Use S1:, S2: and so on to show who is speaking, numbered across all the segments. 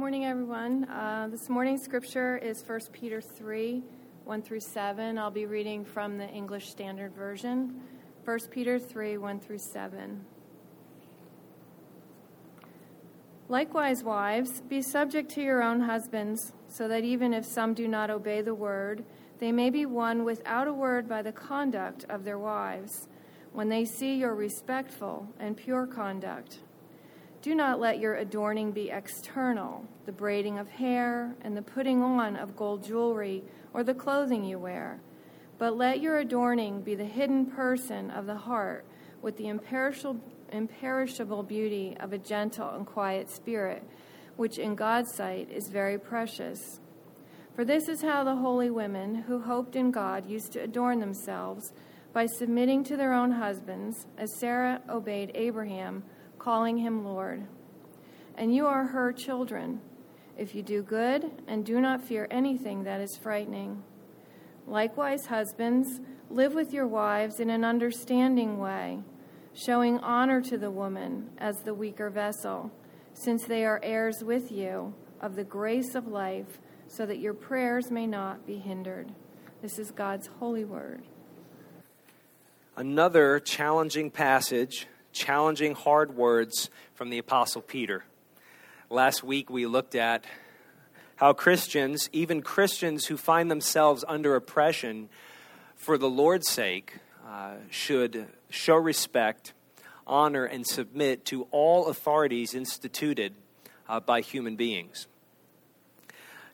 S1: Morning, everyone. Uh, this morning's scripture is 1 Peter 3 1 through 7. I'll be reading from the English Standard Version. 1 Peter 3 1 through 7. Likewise, wives, be subject to your own husbands, so that even if some do not obey the word, they may be won without a word by the conduct of their wives, when they see your respectful and pure conduct. Do not let your adorning be external, the braiding of hair and the putting on of gold jewelry or the clothing you wear, but let your adorning be the hidden person of the heart with the imperishable, imperishable beauty of a gentle and quiet spirit, which in God's sight is very precious. For this is how the holy women who hoped in God used to adorn themselves by submitting to their own husbands, as Sarah obeyed Abraham calling him Lord. And you are her children, if you do good and do not fear anything that is frightening. Likewise, husbands, live with your wives in an understanding way, showing honor to the woman as the weaker vessel, since they are heirs with you of the grace of life, so that your prayers may not be hindered. This is God's holy word.
S2: Another challenging passage challenging, hard words from the Apostle Peter. Last week we looked at how Christians, even Christians who find themselves under oppression for the Lord's sake, uh, should show respect, honor, and submit to all authorities instituted uh, by human beings.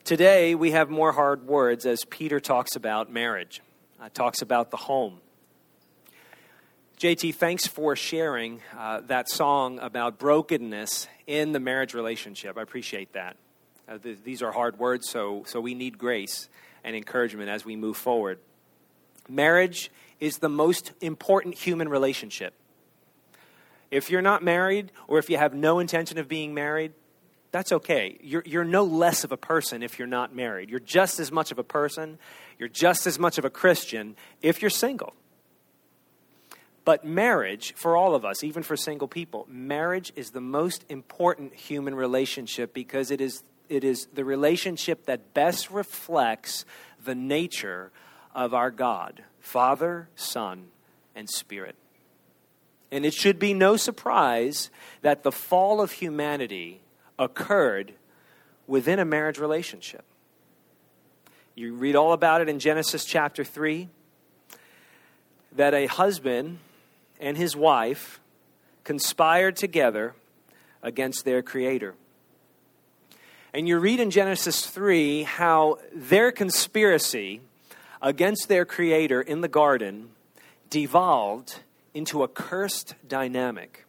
S2: Today we have more hard words as Peter talks about marriage, uh, talks about the home. JT, thanks for sharing uh, that song about brokenness in the marriage relationship. I appreciate that. Uh, th- these are hard words, so, so we need grace and encouragement as we move forward. Marriage is the most important human relationship. If you're not married, or if you have no intention of being married, that's okay. You're, you're no less of a person if you're not married. You're just as much of a person, you're just as much of a Christian if you're single. But marriage, for all of us, even for single people, marriage is the most important human relationship because it is, it is the relationship that best reflects the nature of our God Father, Son, and Spirit. And it should be no surprise that the fall of humanity occurred within a marriage relationship. You read all about it in Genesis chapter 3 that a husband and his wife conspired together against their creator. And you read in Genesis 3 how their conspiracy against their creator in the garden devolved into a cursed dynamic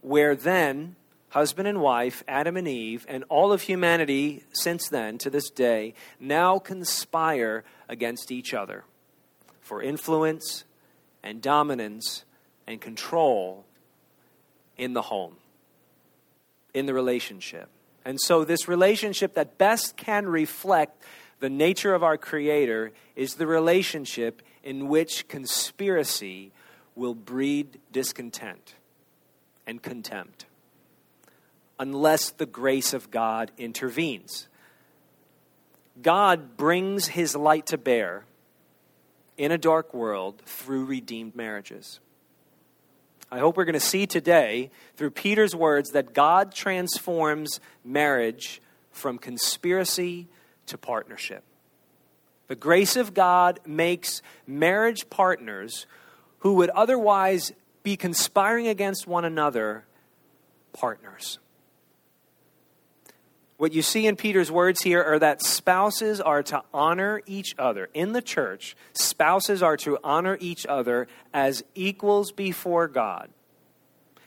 S2: where then husband and wife, Adam and Eve, and all of humanity since then to this day now conspire against each other for influence, and dominance and control in the home, in the relationship. And so, this relationship that best can reflect the nature of our Creator is the relationship in which conspiracy will breed discontent and contempt unless the grace of God intervenes. God brings his light to bear in a dark world through redeemed marriages. I hope we're going to see today, through Peter's words, that God transforms marriage from conspiracy to partnership. The grace of God makes marriage partners who would otherwise be conspiring against one another partners. What you see in Peter's words here are that spouses are to honor each other. In the church, spouses are to honor each other as equals before God.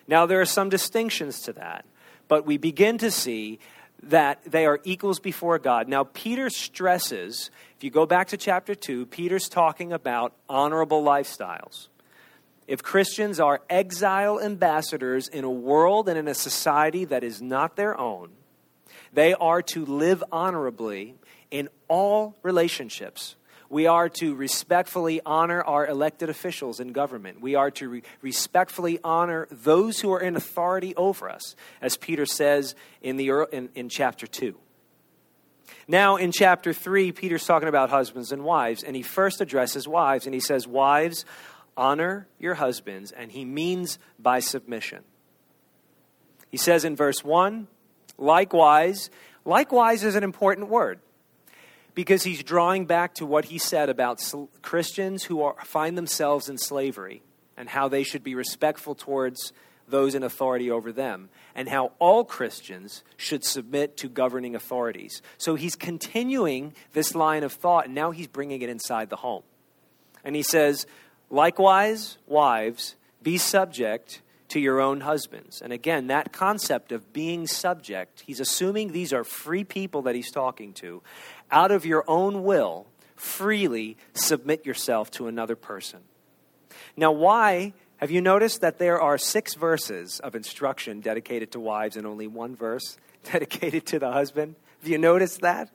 S2: Now, there are some distinctions to that, but we begin to see that they are equals before God. Now, Peter stresses, if you go back to chapter 2, Peter's talking about honorable lifestyles. If Christians are exile ambassadors in a world and in a society that is not their own, they are to live honorably in all relationships, we are to respectfully honor our elected officials in government. We are to re- respectfully honor those who are in authority over us, as Peter says in, the, in, in chapter 2. Now, in chapter 3, Peter's talking about husbands and wives, and he first addresses wives, and he says, Wives, honor your husbands, and he means by submission. He says in verse 1, likewise, likewise is an important word because he's drawing back to what he said about Christians who are, find themselves in slavery and how they should be respectful towards those in authority over them, and how all Christians should submit to governing authorities. So he's continuing this line of thought, and now he's bringing it inside the home. And he says, Likewise, wives, be subject to your own husbands. And again, that concept of being subject, he's assuming these are free people that he's talking to. Out of your own will, freely submit yourself to another person. Now, why have you noticed that there are six verses of instruction dedicated to wives and only one verse dedicated to the husband? Have you noticed that?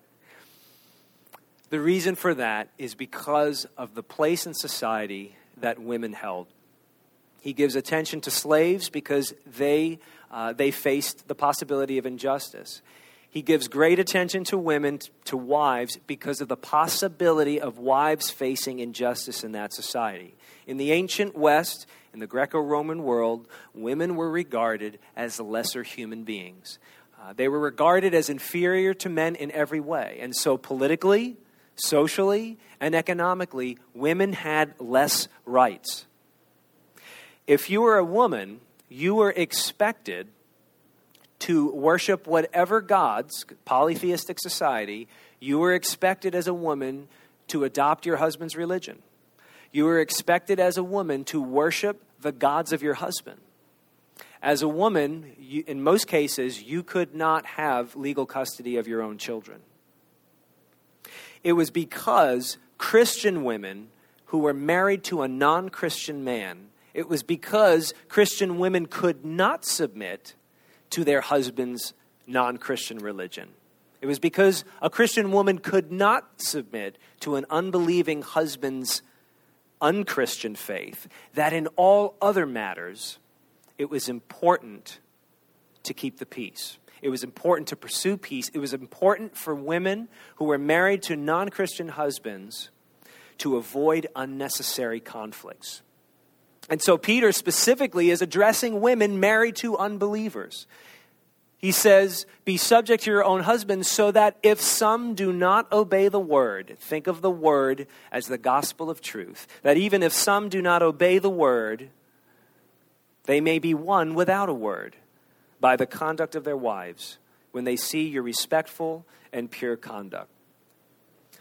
S2: The reason for that is because of the place in society that women held. He gives attention to slaves because they, uh, they faced the possibility of injustice. He gives great attention to women, to wives, because of the possibility of wives facing injustice in that society. In the ancient West, in the Greco Roman world, women were regarded as lesser human beings. Uh, they were regarded as inferior to men in every way. And so, politically, socially, and economically, women had less rights. If you were a woman, you were expected to worship whatever gods, polytheistic society, you were expected as a woman to adopt your husband's religion. You were expected as a woman to worship the gods of your husband. As a woman, you, in most cases, you could not have legal custody of your own children. It was because Christian women who were married to a non Christian man, it was because Christian women could not submit to their husband's non Christian religion. It was because a Christian woman could not submit to an unbelieving husband's unchristian faith, that in all other matters, it was important to keep the peace. It was important to pursue peace. It was important for women who were married to non Christian husbands to avoid unnecessary conflicts. And so, Peter specifically is addressing women married to unbelievers. He says, Be subject to your own husbands, so that if some do not obey the word, think of the word as the gospel of truth, that even if some do not obey the word, they may be won without a word by the conduct of their wives when they see your respectful and pure conduct.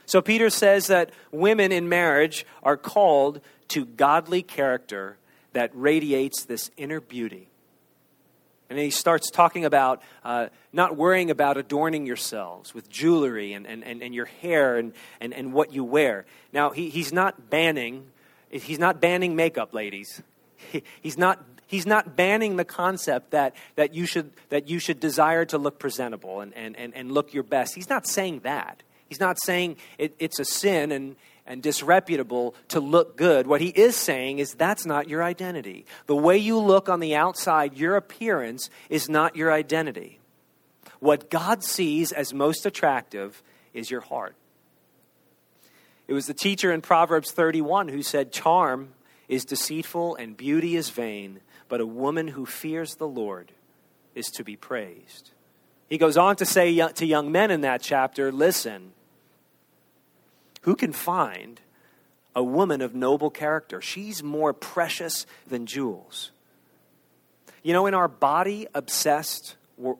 S2: So, Peter says that women in marriage are called to godly character that radiates this inner beauty. And he starts talking about uh, not worrying about adorning yourselves with jewelry and, and, and, and your hair and, and, and what you wear. Now, he, he's not banning, he's not banning makeup, ladies. He, he's, not, he's not banning the concept that, that, you should, that you should desire to look presentable and, and, and, and look your best. He's not saying that. He's not saying it, it's a sin and, and disreputable to look good. What he is saying is that's not your identity. The way you look on the outside, your appearance, is not your identity. What God sees as most attractive is your heart. It was the teacher in Proverbs 31 who said, Charm is deceitful and beauty is vain, but a woman who fears the Lord is to be praised. He goes on to say to young men in that chapter, Listen, who can find a woman of noble character? She's more precious than jewels. You know, in our body obsessed,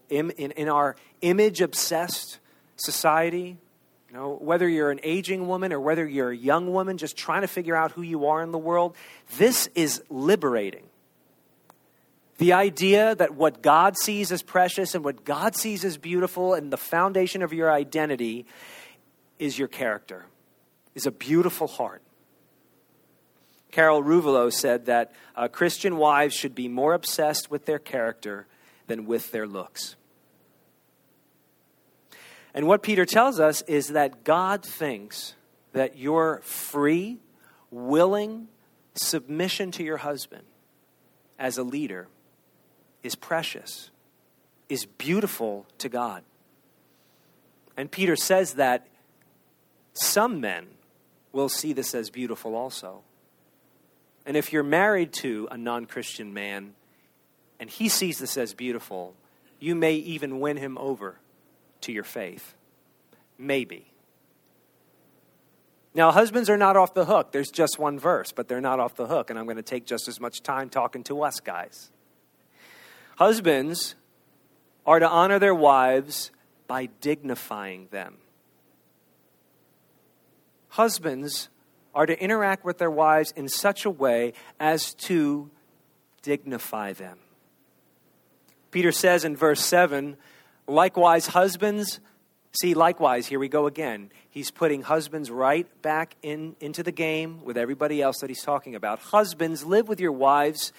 S2: in, our image obsessed society, you know, whether you're an aging woman or whether you're a young woman just trying to figure out who you are in the world, this is liberating. The idea that what God sees as precious and what God sees as beautiful and the foundation of your identity is your character is a beautiful heart. Carol Ruvolo said that uh, Christian wives should be more obsessed with their character than with their looks. And what Peter tells us is that God thinks that your free, willing submission to your husband as a leader is precious, is beautiful to God. And Peter says that some men will see this as beautiful also. And if you're married to a non Christian man and he sees this as beautiful, you may even win him over to your faith. Maybe. Now, husbands are not off the hook. There's just one verse, but they're not off the hook, and I'm going to take just as much time talking to us guys. Husbands are to honor their wives by dignifying them. Husbands are to interact with their wives in such a way as to dignify them. Peter says in verse 7 likewise, husbands, see, likewise, here we go again. He's putting husbands right back in, into the game with everybody else that he's talking about. Husbands, live with your wives.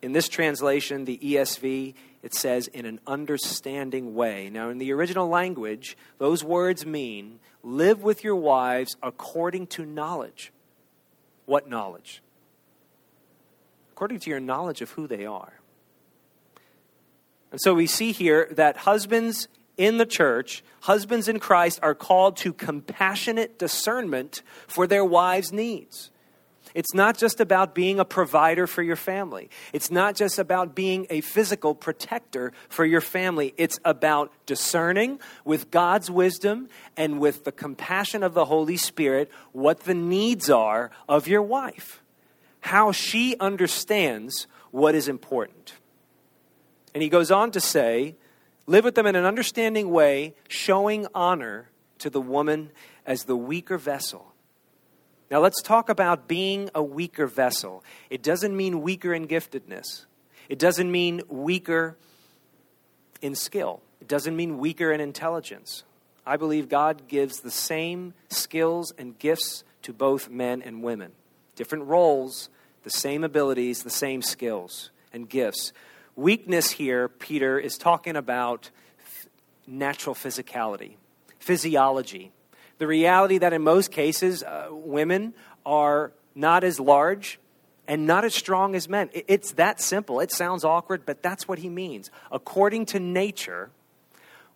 S2: In this translation, the ESV, it says in an understanding way. Now, in the original language, those words mean live with your wives according to knowledge. What knowledge? According to your knowledge of who they are. And so we see here that husbands in the church, husbands in Christ, are called to compassionate discernment for their wives' needs. It's not just about being a provider for your family. It's not just about being a physical protector for your family. It's about discerning with God's wisdom and with the compassion of the Holy Spirit what the needs are of your wife, how she understands what is important. And he goes on to say, live with them in an understanding way, showing honor to the woman as the weaker vessel. Now let's talk about being a weaker vessel. It doesn't mean weaker in giftedness, it doesn't mean weaker in skill, it doesn't mean weaker in intelligence. I believe God gives the same skills and gifts to both men and women. Different roles, the same abilities, the same skills and gifts. Weakness here, Peter is talking about natural physicality, physiology. The reality that in most cases, uh, women are not as large and not as strong as men. It's that simple. It sounds awkward, but that's what he means. According to nature,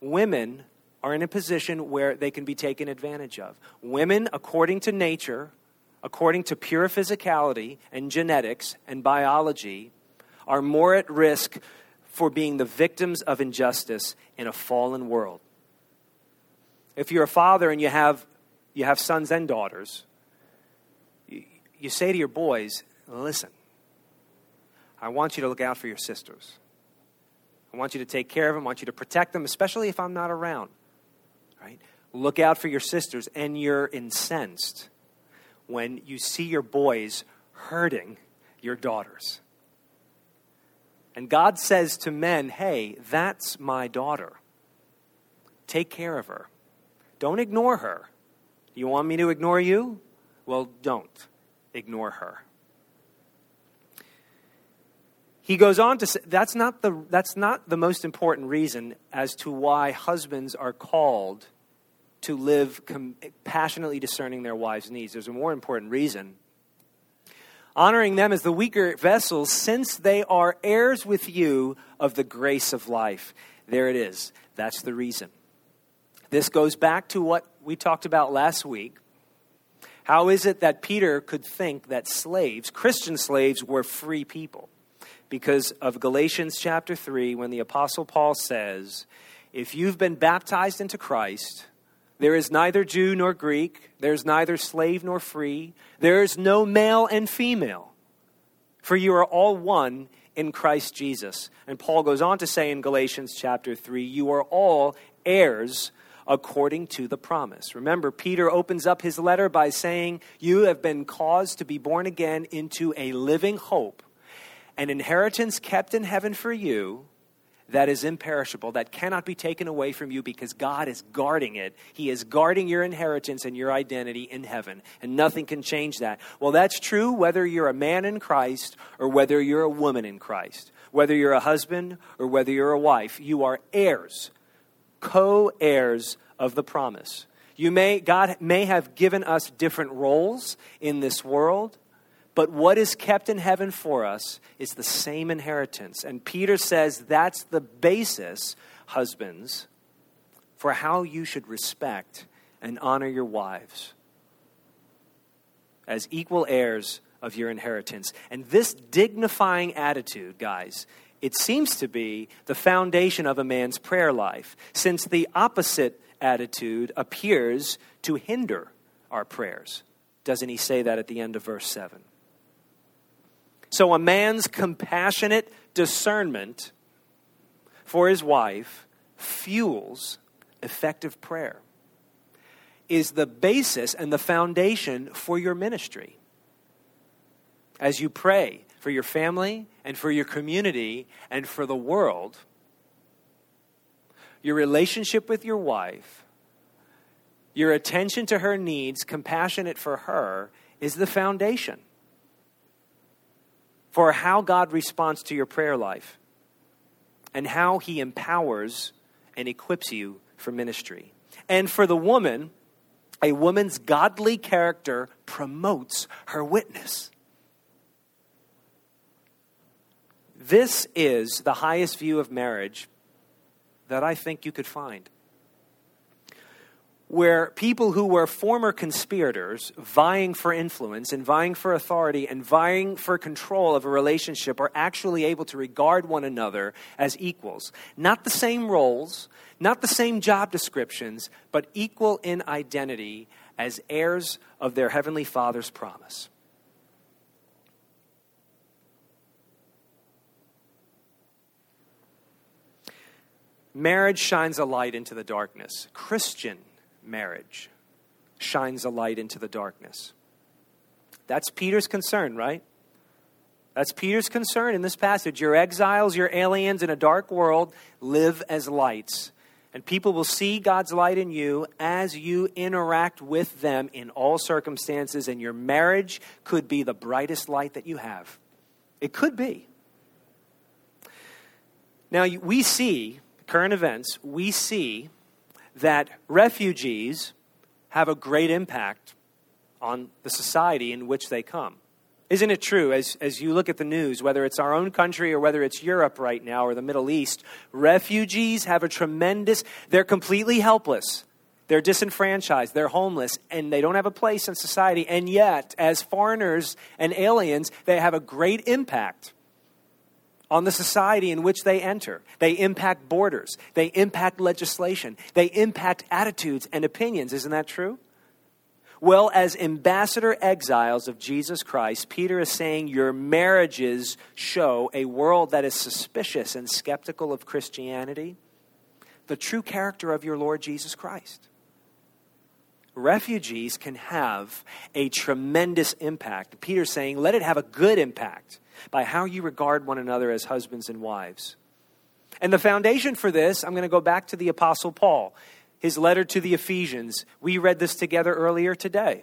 S2: women are in a position where they can be taken advantage of. Women, according to nature, according to pure physicality and genetics and biology, are more at risk for being the victims of injustice in a fallen world. If you're a father and you have, you have sons and daughters, you, you say to your boys, listen, I want you to look out for your sisters. I want you to take care of them. I want you to protect them, especially if I'm not around. Right? Look out for your sisters. And you're incensed when you see your boys hurting your daughters. And God says to men, hey, that's my daughter. Take care of her. Don't ignore her. You want me to ignore you? Well, don't ignore her. He goes on to say that's not the, that's not the most important reason as to why husbands are called to live com- passionately discerning their wives' needs. There's a more important reason honoring them as the weaker vessels, since they are heirs with you of the grace of life. There it is. That's the reason. This goes back to what we talked about last week. How is it that Peter could think that slaves, Christian slaves, were free people? Because of Galatians chapter 3, when the Apostle Paul says, If you've been baptized into Christ, there is neither Jew nor Greek. There is neither slave nor free. There is no male and female. For you are all one in Christ Jesus. And Paul goes on to say in Galatians chapter 3 you are all heirs according to the promise. Remember, Peter opens up his letter by saying, You have been caused to be born again into a living hope, an inheritance kept in heaven for you that is imperishable, that cannot be taken away from you because God is guarding it. He is guarding your inheritance and your identity in heaven, and nothing can change that. Well, that's true whether you're a man in Christ or whether you're a woman in Christ. Whether you're a husband or whether you're a wife, you are heirs, co heirs of the promise. You may, God may have given us different roles in this world, but what is kept in heaven for us is the same inheritance. And Peter says that's the basis, husbands, for how you should respect and honor your wives as equal heirs of your inheritance. And this dignifying attitude, guys, it seems to be the foundation of a man's prayer life, since the opposite attitude appears to hinder our prayers. Doesn't he say that at the end of verse 7? So, a man's compassionate discernment for his wife fuels effective prayer, is the basis and the foundation for your ministry. As you pray for your family and for your community and for the world, your relationship with your wife, your attention to her needs, compassionate for her, is the foundation for how God responds to your prayer life and how he empowers and equips you for ministry. And for the woman, a woman's godly character promotes her witness. This is the highest view of marriage that I think you could find. Where people who were former conspirators, vying for influence and vying for authority and vying for control of a relationship, are actually able to regard one another as equals. Not the same roles, not the same job descriptions, but equal in identity as heirs of their Heavenly Father's promise. Marriage shines a light into the darkness. Christian marriage shines a light into the darkness. That's Peter's concern, right? That's Peter's concern in this passage. Your exiles, your aliens in a dark world live as lights. And people will see God's light in you as you interact with them in all circumstances, and your marriage could be the brightest light that you have. It could be. Now, we see current events, we see that refugees have a great impact on the society in which they come. Isn't it true, as, as you look at the news, whether it's our own country or whether it's Europe right now or the Middle East, refugees have a tremendous, they're completely helpless. They're disenfranchised, they're homeless, and they don't have a place in society. And yet, as foreigners and aliens, they have a great impact on the society in which they enter. They impact borders, they impact legislation, they impact attitudes and opinions. Isn't that true? Well, as ambassador exiles of Jesus Christ, Peter is saying your marriages show a world that is suspicious and skeptical of Christianity, the true character of your Lord Jesus Christ. Refugees can have a tremendous impact. Peter's saying, let it have a good impact by how you regard one another as husbands and wives. And the foundation for this, I'm going to go back to the Apostle Paul, his letter to the Ephesians. We read this together earlier today.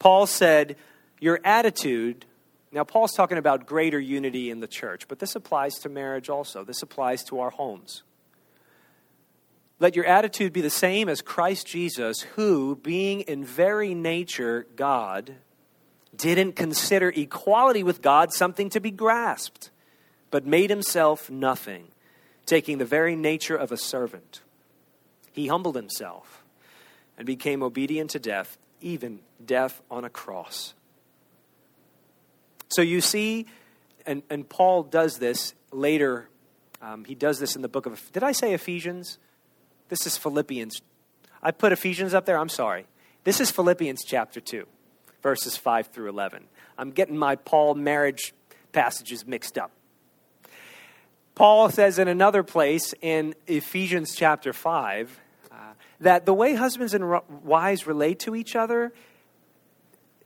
S2: Paul said, Your attitude, now Paul's talking about greater unity in the church, but this applies to marriage also. This applies to our homes. Let your attitude be the same as Christ Jesus, who, being in very nature God, didn't consider equality with God something to be grasped, but made himself nothing, taking the very nature of a servant. He humbled himself and became obedient to death, even death on a cross. So you see, and, and Paul does this later. Um, he does this in the book of, did I say Ephesians? This is Philippians. I put Ephesians up there, I'm sorry. This is Philippians chapter 2 verses 5 through 11. I'm getting my Paul marriage passages mixed up. Paul says in another place in Ephesians chapter 5 uh, that the way husbands and wives relate to each other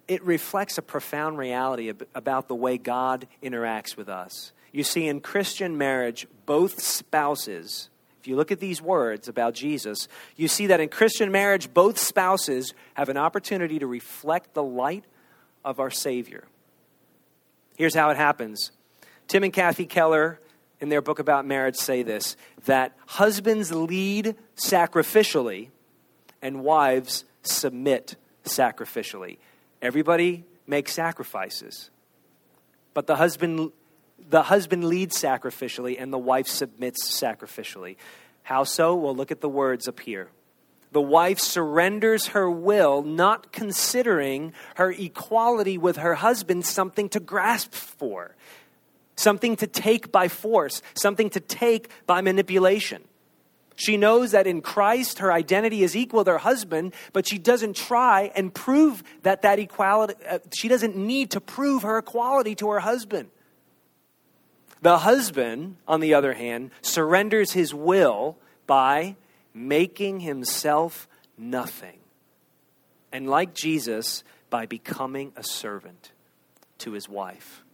S2: it reflects a profound reality about the way God interacts with us. You see, in Christian marriage, both spouses if you look at these words about Jesus, you see that in Christian marriage, both spouses have an opportunity to reflect the light of our Savior. Here's how it happens Tim and Kathy Keller, in their book about marriage, say this that husbands lead sacrificially and wives submit sacrificially. Everybody makes sacrifices. But the husband the husband leads sacrificially and the wife submits sacrificially. How so? Well, look at the words up here. The wife surrenders her will, not considering her equality with her husband something to grasp for, something to take by force, something to take by manipulation. She knows that in Christ her identity is equal to her husband, but she doesn't try and prove that that equality, uh, she doesn't need to prove her equality to her husband. The husband, on the other hand, surrenders his will by making himself nothing. And like Jesus, by becoming a servant to his wife.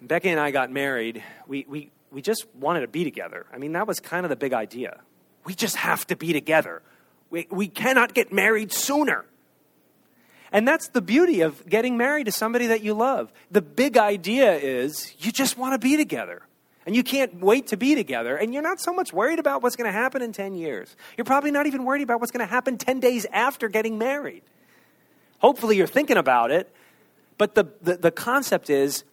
S2: Becky and I got married. We, we, we just wanted to be together. I mean, that was kind of the big idea. We just have to be together. We, we cannot get married sooner. And that's the beauty of getting married to somebody that you love. The big idea is you just want to be together. And you can't wait to be together. And you're not so much worried about what's going to happen in 10 years. You're probably not even worried about what's going to happen 10 days after getting married. Hopefully, you're thinking about it. But the, the, the concept is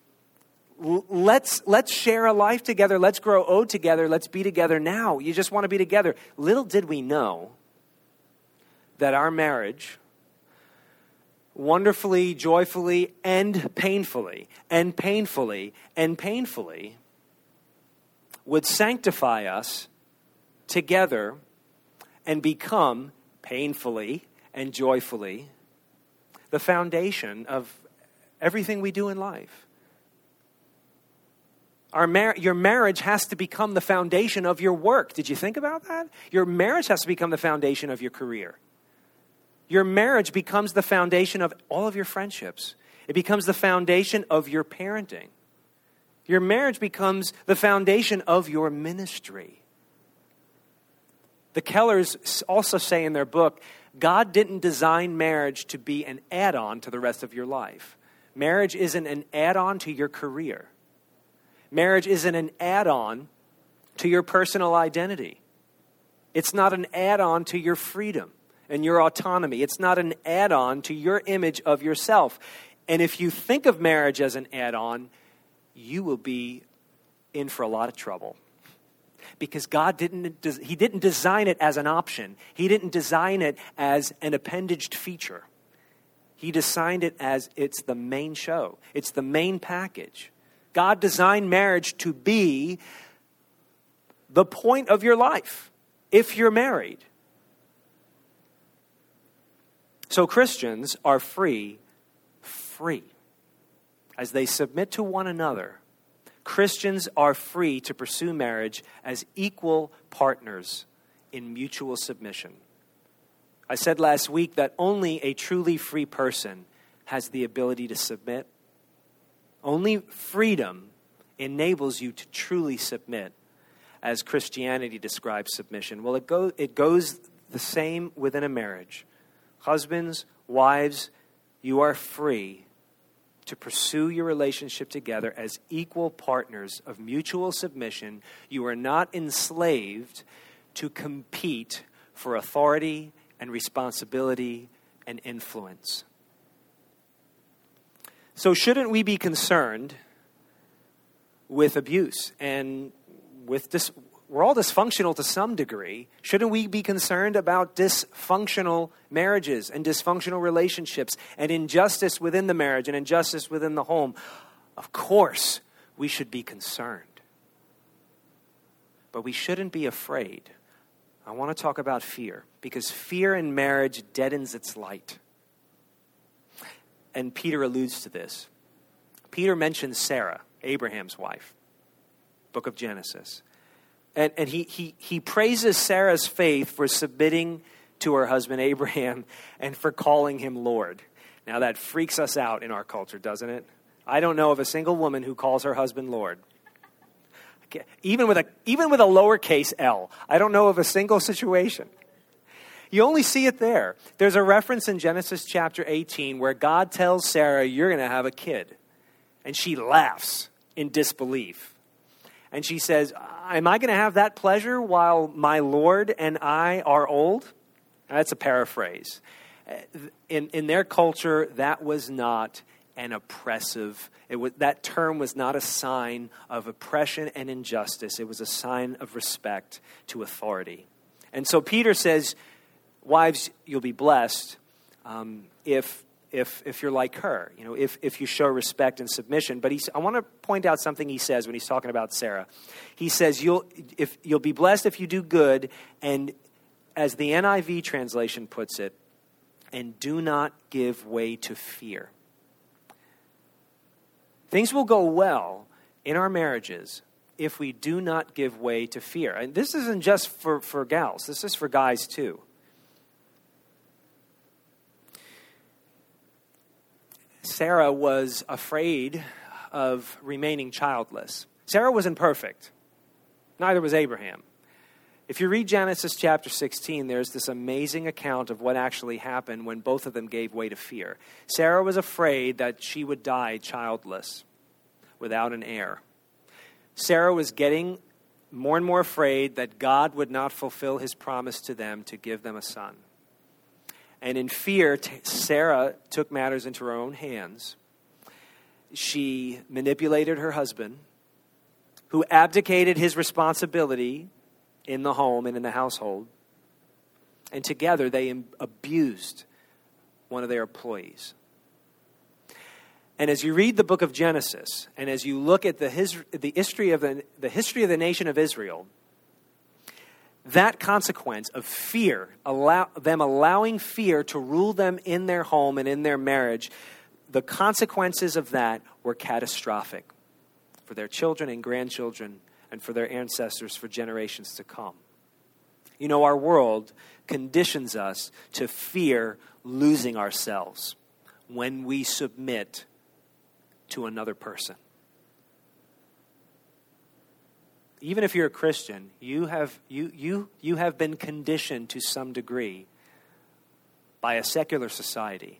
S2: let's let's share a life together let's grow old together let's be together now you just want to be together little did we know that our marriage wonderfully joyfully and painfully and painfully and painfully would sanctify us together and become painfully and joyfully the foundation of everything we do in life our mar- your marriage has to become the foundation of your work. Did you think about that? Your marriage has to become the foundation of your career. Your marriage becomes the foundation of all of your friendships. It becomes the foundation of your parenting. Your marriage becomes the foundation of your ministry. The Kellers also say in their book God didn't design marriage to be an add on to the rest of your life. Marriage isn't an add on to your career. Marriage isn't an add on to your personal identity, it's not an add on to your freedom and your autonomy, it's not an add on to your image of yourself. And if you think of marriage as an add on, you will be in for a lot of trouble because God didn't he didn't design it as an option. He didn't design it as an appendaged feature. He designed it as it's the main show. It's the main package. God designed marriage to be the point of your life if you're married. So Christians are free, free. As they submit to one another, Christians are free to pursue marriage as equal partners in mutual submission. I said last week that only a truly free person has the ability to submit only freedom enables you to truly submit as Christianity describes submission. Well, it, go, it goes the same within a marriage. Husbands, wives, you are free to pursue your relationship together as equal partners of mutual submission. You are not enslaved to compete for authority and responsibility and influence. So, shouldn't we be concerned with abuse and with dis- we're all dysfunctional to some degree. Shouldn't we be concerned about dysfunctional marriages and dysfunctional relationships and injustice within the marriage and injustice within the home? Of course, we should be concerned. But we shouldn't be afraid. I want to talk about fear because fear in marriage deadens its light and Peter alludes to this. Peter mentions Sarah, Abraham's wife, book of Genesis. And, and he, he, he praises Sarah's faith for submitting to her husband Abraham and for calling him Lord. Now, that freaks us out in our culture, doesn't it? I don't know of a single woman who calls her husband Lord. Even with a, even with a lowercase l, I don't know of a single situation. You only see it there. There's a reference in Genesis chapter 18 where God tells Sarah, You're going to have a kid. And she laughs in disbelief. And she says, Am I going to have that pleasure while my Lord and I are old? That's a paraphrase. In, in their culture, that was not an oppressive, it was, that term was not a sign of oppression and injustice. It was a sign of respect to authority. And so Peter says, Wives, you'll be blessed um, if, if, if you're like her, you know, if, if you show respect and submission. But he's, I want to point out something he says when he's talking about Sarah. He says, you'll, if, you'll be blessed if you do good, and as the NIV translation puts it, and do not give way to fear. Things will go well in our marriages if we do not give way to fear. And this isn't just for, for gals, this is for guys too. Sarah was afraid of remaining childless. Sarah wasn't perfect, neither was Abraham. If you read Genesis chapter 16, there's this amazing account of what actually happened when both of them gave way to fear. Sarah was afraid that she would die childless without an heir. Sarah was getting more and more afraid that God would not fulfill his promise to them to give them a son. And in fear, Sarah took matters into her own hands. She manipulated her husband, who abdicated his responsibility in the home and in the household. And together they abused one of their employees. And as you read the book of Genesis, and as you look at the, his, the, history, of the, the history of the nation of Israel, that consequence of fear, allow, them allowing fear to rule them in their home and in their marriage, the consequences of that were catastrophic for their children and grandchildren and for their ancestors for generations to come. You know, our world conditions us to fear losing ourselves when we submit to another person. Even if you're a Christian, you have, you, you, you have been conditioned to some degree by a secular society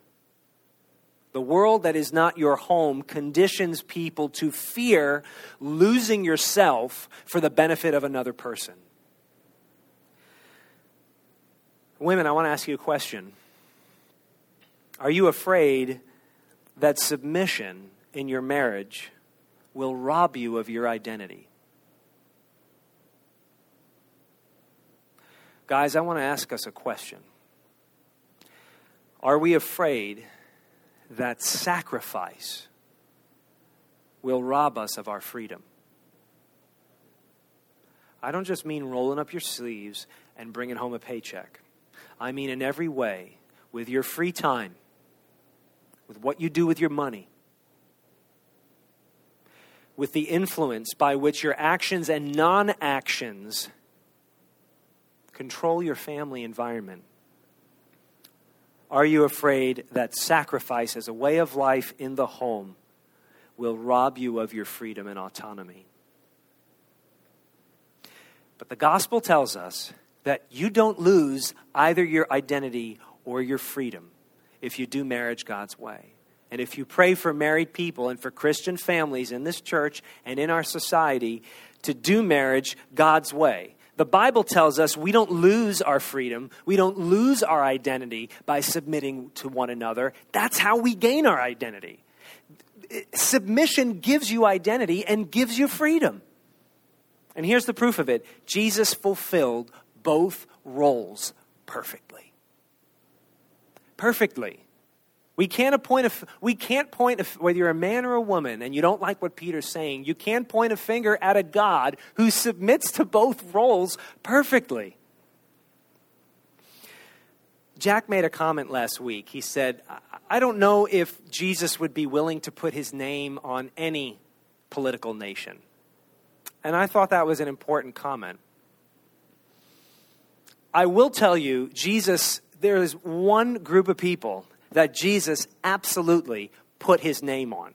S2: the world that is not your home conditions people to fear losing yourself for the benefit of another person. Women, I want to ask you a question. Are you afraid that submission in your marriage will rob you of your identity? Guys, I want to ask us a question. Are we afraid that sacrifice will rob us of our freedom. I don't just mean rolling up your sleeves and bringing home a paycheck. I mean, in every way, with your free time, with what you do with your money, with the influence by which your actions and non actions control your family environment. Are you afraid that sacrifice as a way of life in the home will rob you of your freedom and autonomy? But the gospel tells us that you don't lose either your identity or your freedom if you do marriage God's way. And if you pray for married people and for Christian families in this church and in our society to do marriage God's way, the Bible tells us we don't lose our freedom, we don't lose our identity by submitting to one another. That's how we gain our identity. Submission gives you identity and gives you freedom. And here's the proof of it Jesus fulfilled both roles perfectly. Perfectly. We can't appoint a, we can't point a, whether you're a man or a woman and you don't like what Peter's saying, you can't point a finger at a God who submits to both roles perfectly. Jack made a comment last week. He said, I don't know if Jesus would be willing to put his name on any political nation. And I thought that was an important comment. I will tell you, Jesus, there is one group of people that Jesus absolutely put his name on.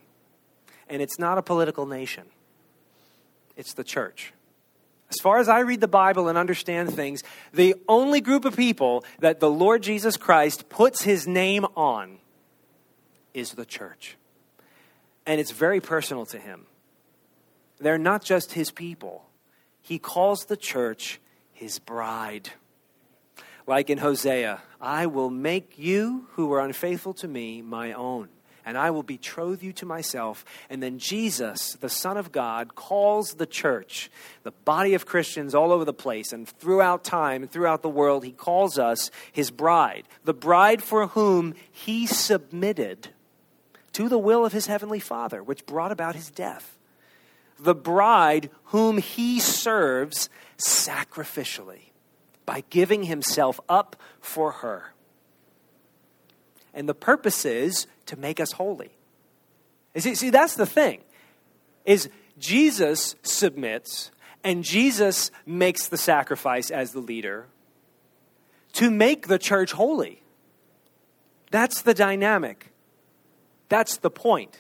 S2: And it's not a political nation, it's the church. As far as I read the Bible and understand things, the only group of people that the Lord Jesus Christ puts his name on is the church. And it's very personal to him. they're not just his people. He calls the church his bride. Like in Hosea, I will make you who were unfaithful to me my own and I will betroth you to myself. And then Jesus, the Son of God, calls the church, the body of Christians all over the place and throughout time and throughout the world, he calls us his bride, the bride for whom he submitted to the will of his heavenly Father, which brought about his death. The bride whom he serves sacrificially by giving himself up for her. And the purpose is to make us holy. See, see, that's the thing. Is Jesus submits and Jesus makes the sacrifice as the leader to make the church holy. That's the dynamic. That's the point.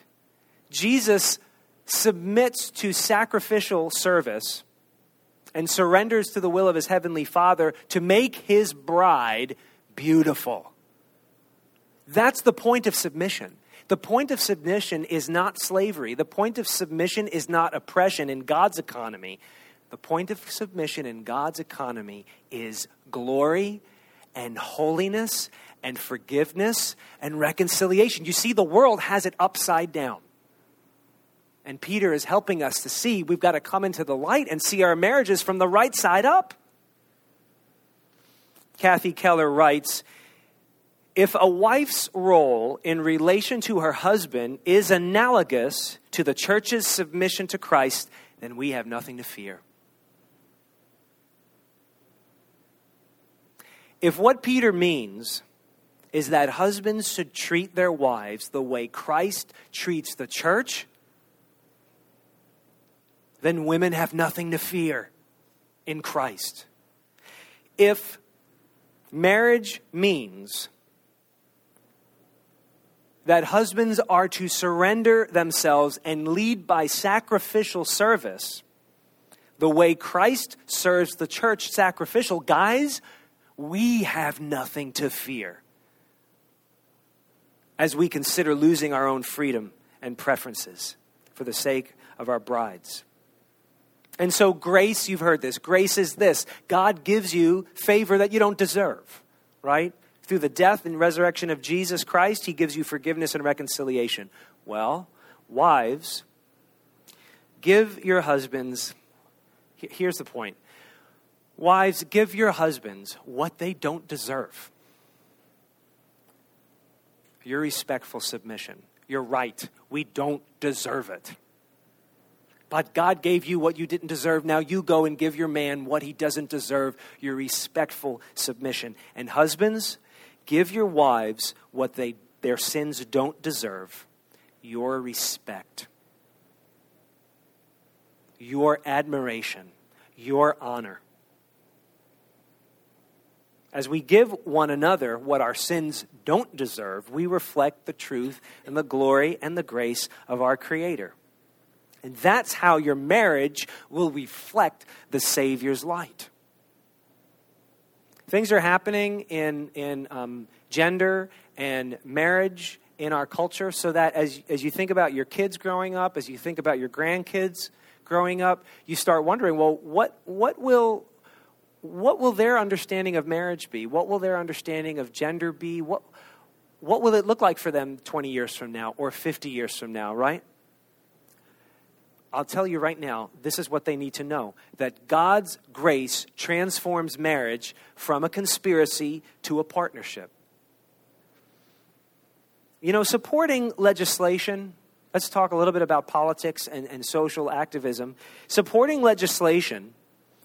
S2: Jesus submits to sacrificial service and surrenders to the will of his heavenly Father to make his bride beautiful. That's the point of submission. The point of submission is not slavery. The point of submission is not oppression in God's economy. The point of submission in God's economy is glory and holiness and forgiveness and reconciliation. You see, the world has it upside down. And Peter is helping us to see we've got to come into the light and see our marriages from the right side up. Kathy Keller writes if a wife's role in relation to her husband is analogous to the church's submission to Christ, then we have nothing to fear. If what Peter means is that husbands should treat their wives the way Christ treats the church, then women have nothing to fear in Christ. If marriage means that husbands are to surrender themselves and lead by sacrificial service the way Christ serves the church sacrificial, guys, we have nothing to fear as we consider losing our own freedom and preferences for the sake of our brides. And so, grace, you've heard this. Grace is this God gives you favor that you don't deserve, right? Through the death and resurrection of Jesus Christ, he gives you forgiveness and reconciliation. Well, wives, give your husbands, here's the point. Wives, give your husbands what they don't deserve. Your respectful submission. You're right. We don't deserve it. But God gave you what you didn't deserve. Now you go and give your man what he doesn't deserve your respectful submission. And husbands, Give your wives what they, their sins don't deserve your respect, your admiration, your honor. As we give one another what our sins don't deserve, we reflect the truth and the glory and the grace of our Creator. And that's how your marriage will reflect the Savior's light. Things are happening in, in um, gender and marriage in our culture so that as, as you think about your kids growing up, as you think about your grandkids growing up, you start wondering, well, what, what, will, what will their understanding of marriage be? What will their understanding of gender be? What, what will it look like for them 20 years from now or 50 years from now, right? I'll tell you right now, this is what they need to know that God's grace transforms marriage from a conspiracy to a partnership. You know, supporting legislation, let's talk a little bit about politics and, and social activism. Supporting legislation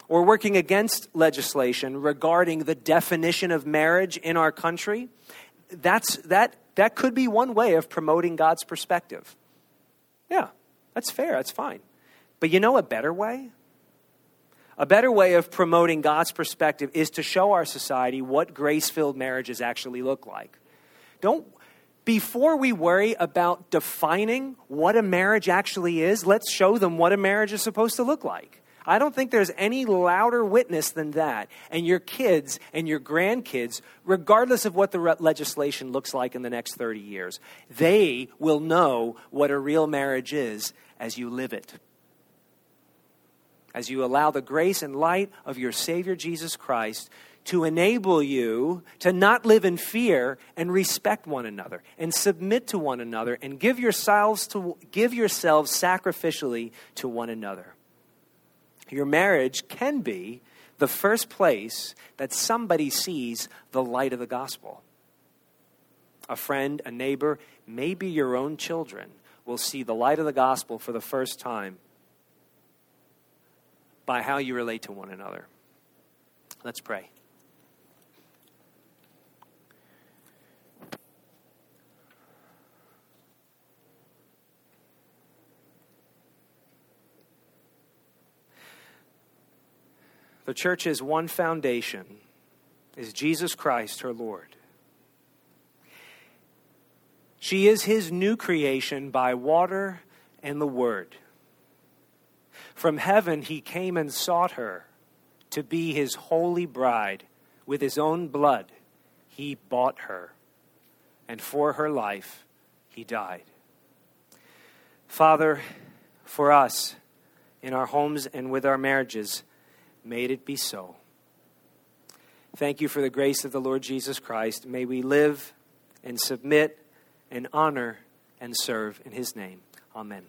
S2: or working against legislation regarding the definition of marriage in our country, that's, that, that could be one way of promoting God's perspective. Yeah, that's fair, that's fine. But you know a better way? A better way of promoting God's perspective is to show our society what grace filled marriages actually look like. Don't, before we worry about defining what a marriage actually is, let's show them what a marriage is supposed to look like. I don't think there's any louder witness than that. And your kids and your grandkids, regardless of what the re- legislation looks like in the next 30 years, they will know what a real marriage is as you live it. as you allow the grace and light of your Savior Jesus Christ to enable you to not live in fear and respect one another and submit to one another and give yourselves to give yourselves sacrificially to one another. Your marriage can be the first place that somebody sees the light of the gospel. A friend, a neighbor, maybe your own children will see the light of the gospel for the first time by how you relate to one another. Let's pray. The church's one foundation is Jesus Christ, her Lord. She is his new creation by water and the Word. From heaven he came and sought her to be his holy bride. With his own blood he bought her, and for her life he died. Father, for us, in our homes and with our marriages, May it be so. Thank you for the grace of the Lord Jesus Christ. May we live and submit and honor and serve in his name. Amen.